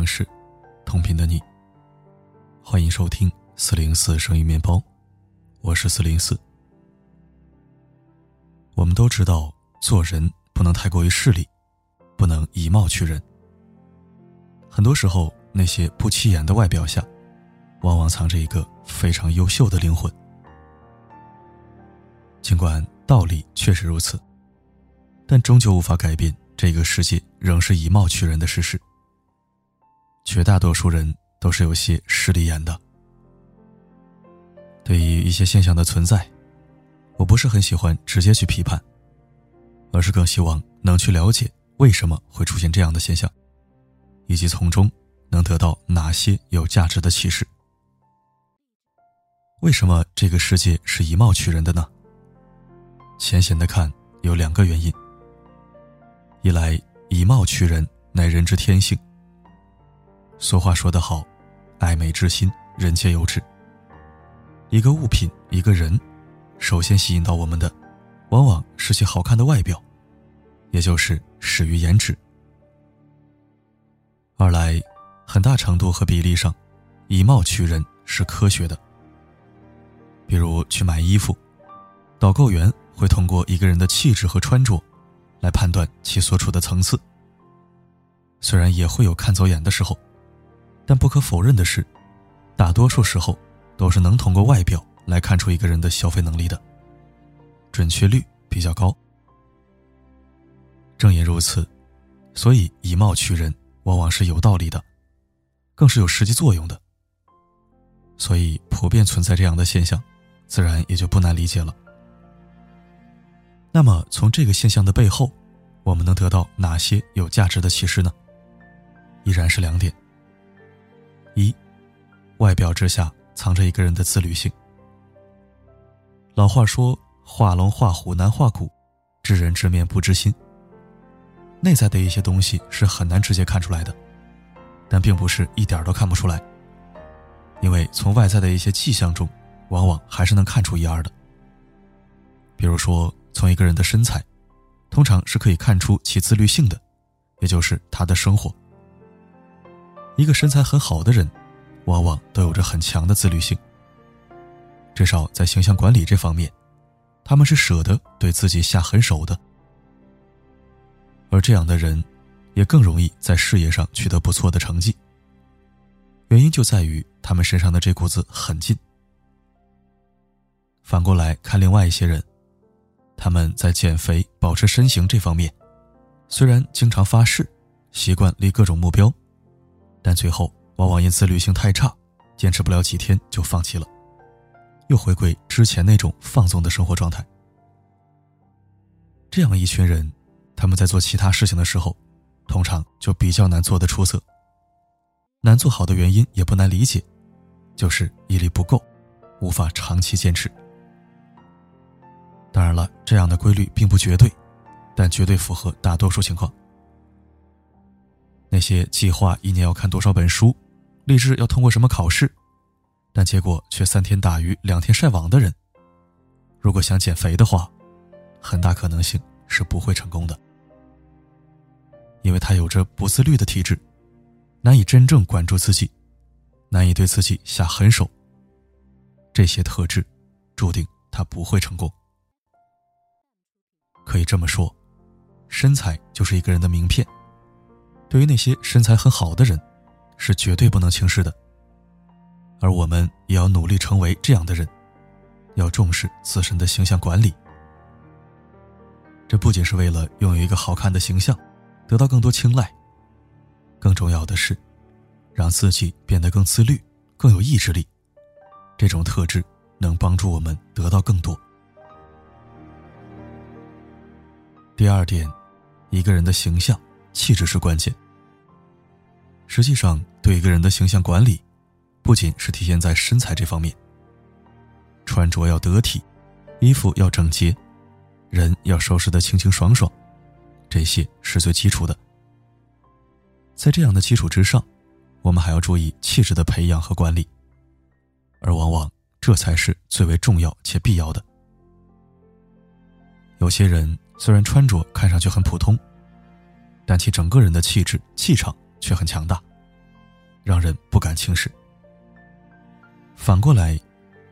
城市，同频的你。欢迎收听四零四声音面包，我是四零四。我们都知道，做人不能太过于势利，不能以貌取人。很多时候，那些不起眼的外表下，往往藏着一个非常优秀的灵魂。尽管道理确实如此，但终究无法改变这个世界仍是以貌取人的事实。绝大多数人都是有些势利眼的。对于一些现象的存在，我不是很喜欢直接去批判，而是更希望能去了解为什么会出现这样的现象，以及从中能得到哪些有价值的启示。为什么这个世界是以貌取人的呢？浅显的看，有两个原因。一来，以貌取人乃人之天性。俗话说得好，“爱美之心，人皆有之。”一个物品，一个人，首先吸引到我们的，往往是其好看的外表，也就是始于颜值。二来，很大程度和比例上，以貌取人是科学的。比如去买衣服，导购员会通过一个人的气质和穿着，来判断其所处的层次。虽然也会有看走眼的时候。但不可否认的是，大多数时候都是能通过外表来看出一个人的消费能力的，准确率比较高。正因如此，所以以貌取人往往是有道理的，更是有实际作用的。所以普遍存在这样的现象，自然也就不难理解了。那么从这个现象的背后，我们能得到哪些有价值的启示呢？依然是两点。一，外表之下藏着一个人的自律性。老话说：“画龙画虎难画骨，知人知面不知心。”内在的一些东西是很难直接看出来的，但并不是一点都看不出来。因为从外在的一些迹象中，往往还是能看出一二的。比如说，从一个人的身材，通常是可以看出其自律性的，也就是他的生活。一个身材很好的人，往往都有着很强的自律性。至少在形象管理这方面，他们是舍得对自己下狠手的。而这样的人，也更容易在事业上取得不错的成绩。原因就在于他们身上的这股子狠劲。反过来看，另外一些人，他们在减肥、保持身形这方面，虽然经常发誓，习惯立各种目标。但最后往往因自律性太差，坚持不了几天就放弃了，又回归之前那种放纵的生活状态。这样一群人，他们在做其他事情的时候，通常就比较难做得出色。难做好的原因也不难理解，就是毅力不够，无法长期坚持。当然了，这样的规律并不绝对，但绝对符合大多数情况。那些计划一年要看多少本书，立志要通过什么考试，但结果却三天打鱼两天晒网的人，如果想减肥的话，很大可能性是不会成功的，因为他有着不自律的体质，难以真正管住自己，难以对自己下狠手。这些特质，注定他不会成功。可以这么说，身材就是一个人的名片。对于那些身材很好的人，是绝对不能轻视的。而我们也要努力成为这样的人，要重视自身的形象管理。这不仅是为了拥有一个好看的形象，得到更多青睐，更重要的是，让自己变得更自律、更有意志力。这种特质能帮助我们得到更多。第二点，一个人的形象。气质是关键。实际上，对一个人的形象管理，不仅是体现在身材这方面，穿着要得体，衣服要整洁，人要收拾得清清爽爽，这些是最基础的。在这样的基础之上，我们还要注意气质的培养和管理，而往往这才是最为重要且必要的。有些人虽然穿着看上去很普通。但其整个人的气质气场却很强大，让人不敢轻视。反过来，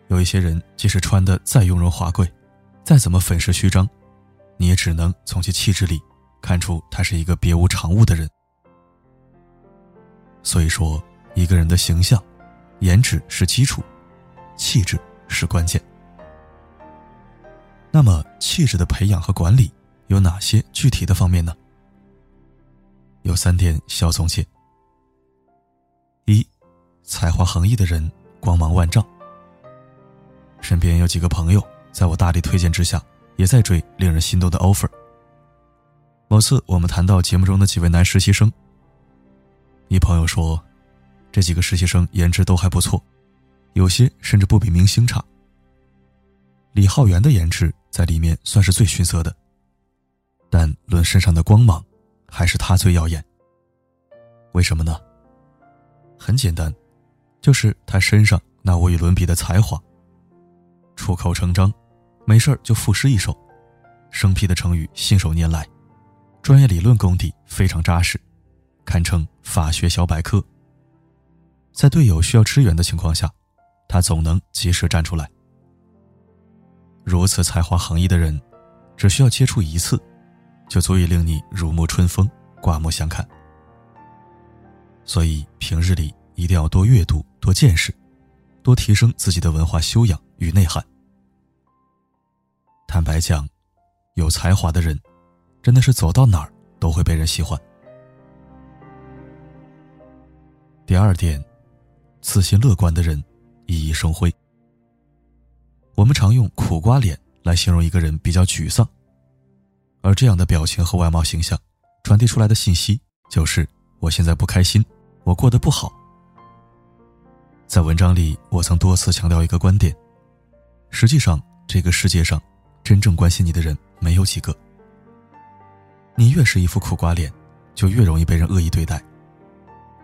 有一些人即使穿的再雍容华贵，再怎么粉饰虚张，你也只能从其气质里看出他是一个别无长物的人。所以说，一个人的形象、颜值是基础，气质是关键。那么，气质的培养和管理有哪些具体的方面呢？有三点小总结：一，才华横溢的人光芒万丈。身边有几个朋友，在我大力推荐之下，也在追令人心动的 offer。某次我们谈到节目中的几位男实习生，一朋友说，这几个实习生颜值都还不错，有些甚至不比明星差。李浩源的颜值在里面算是最逊色的，但论身上的光芒，还是他最耀眼。为什么呢？很简单，就是他身上那无与伦比的才华。出口成章，没事就赋诗一首，生僻的成语信手拈来，专业理论功底非常扎实，堪称法学小百科。在队友需要支援的情况下，他总能及时站出来。如此才华横溢的人，只需要接触一次，就足以令你如沐春风、刮目相看。所以平日里一定要多阅读、多见识，多提升自己的文化修养与内涵。坦白讲，有才华的人，真的是走到哪儿都会被人喜欢。第二点，自信乐观的人熠熠生辉。我们常用“苦瓜脸”来形容一个人比较沮丧，而这样的表情和外貌形象，传递出来的信息就是我现在不开心，我过得不好。在文章里，我曾多次强调一个观点：实际上，这个世界上真正关心你的人没有几个。你越是一副苦瓜脸，就越容易被人恶意对待，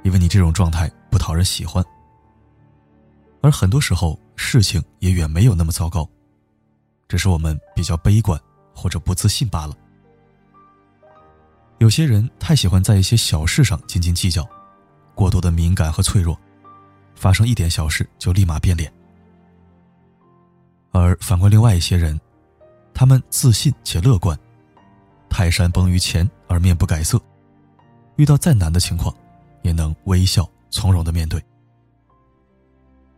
因为你这种状态不讨人喜欢。而很多时候，事情也远没有那么糟糕，只是我们比较悲观或者不自信罢了。有些人太喜欢在一些小事上斤斤计较，过度的敏感和脆弱，发生一点小事就立马变脸。而反观另外一些人，他们自信且乐观，泰山崩于前而面不改色，遇到再难的情况，也能微笑从容的面对。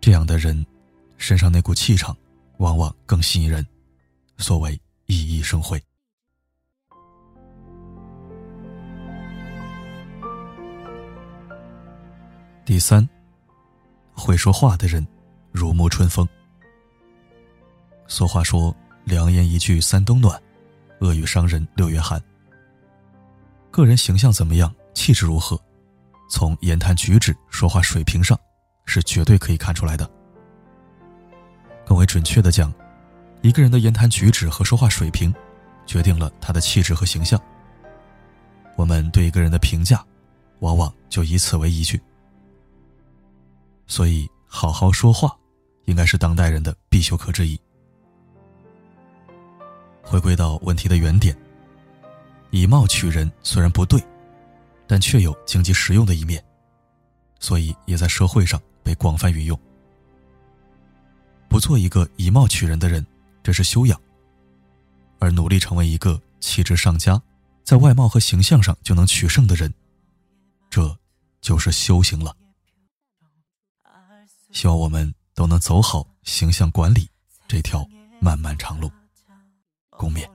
这样的人，身上那股气场，往往更吸引人，所谓熠熠生辉。第三，会说话的人，如沐春风。俗话说：“良言一句三冬暖，恶语伤人六月寒。”个人形象怎么样，气质如何，从言谈举止、说话水平上。是绝对可以看出来的。更为准确的讲，一个人的言谈举止和说话水平，决定了他的气质和形象。我们对一个人的评价，往往就以此为依据。所以，好好说话，应该是当代人的必修课之一。回归到问题的原点，以貌取人虽然不对，但却有经济实用的一面，所以也在社会上。被广泛运用。不做一个以貌取人的人，这是修养；而努力成为一个气质上佳，在外貌和形象上就能取胜的人，这就是修行了。希望我们都能走好形象管理这条漫漫长路。共勉。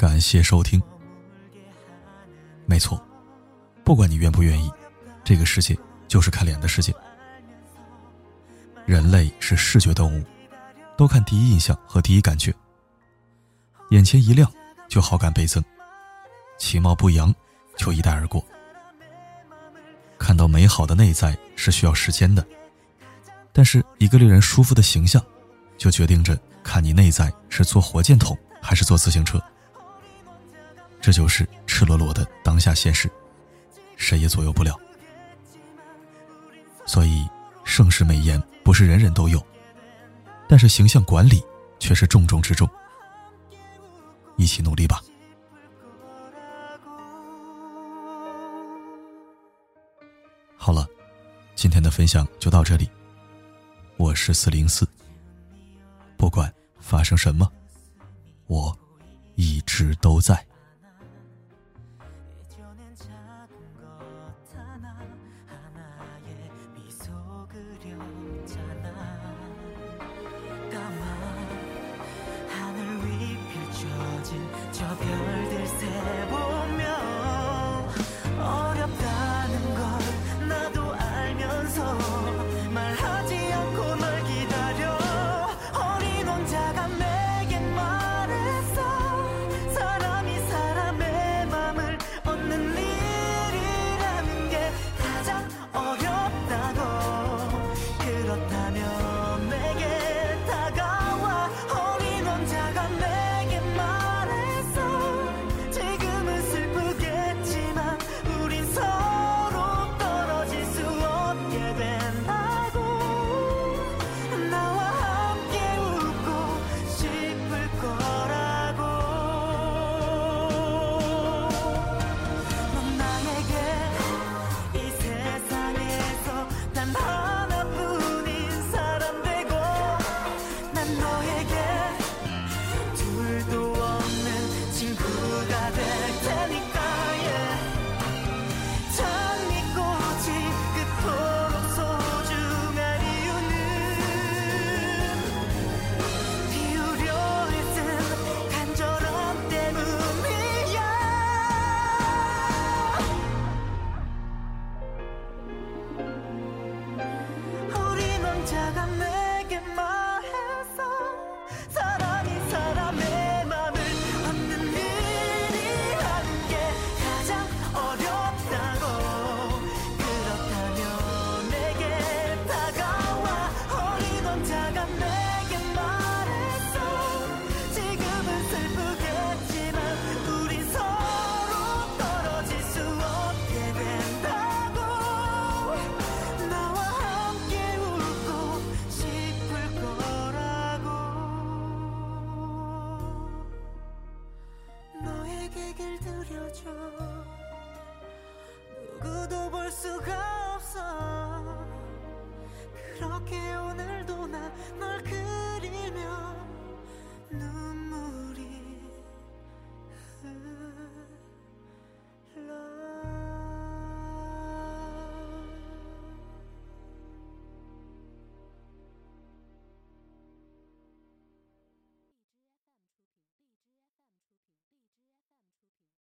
感谢收听。没错，不管你愿不愿意，这个世界就是看脸的世界。人类是视觉动物，都看第一印象和第一感觉。眼前一亮，就好感倍增；其貌不扬，就一带而过。看到美好的内在是需要时间的，但是一个令人舒服的形象，就决定着看你内在是坐火箭筒还是坐自行车。这就是赤裸裸的当下现实，谁也左右不了。所以，盛世美颜不是人人都有，但是形象管理却是重中之重。一起努力吧。好了，今天的分享就到这里。我是四零四，不管发生什么，我一直都在。creo que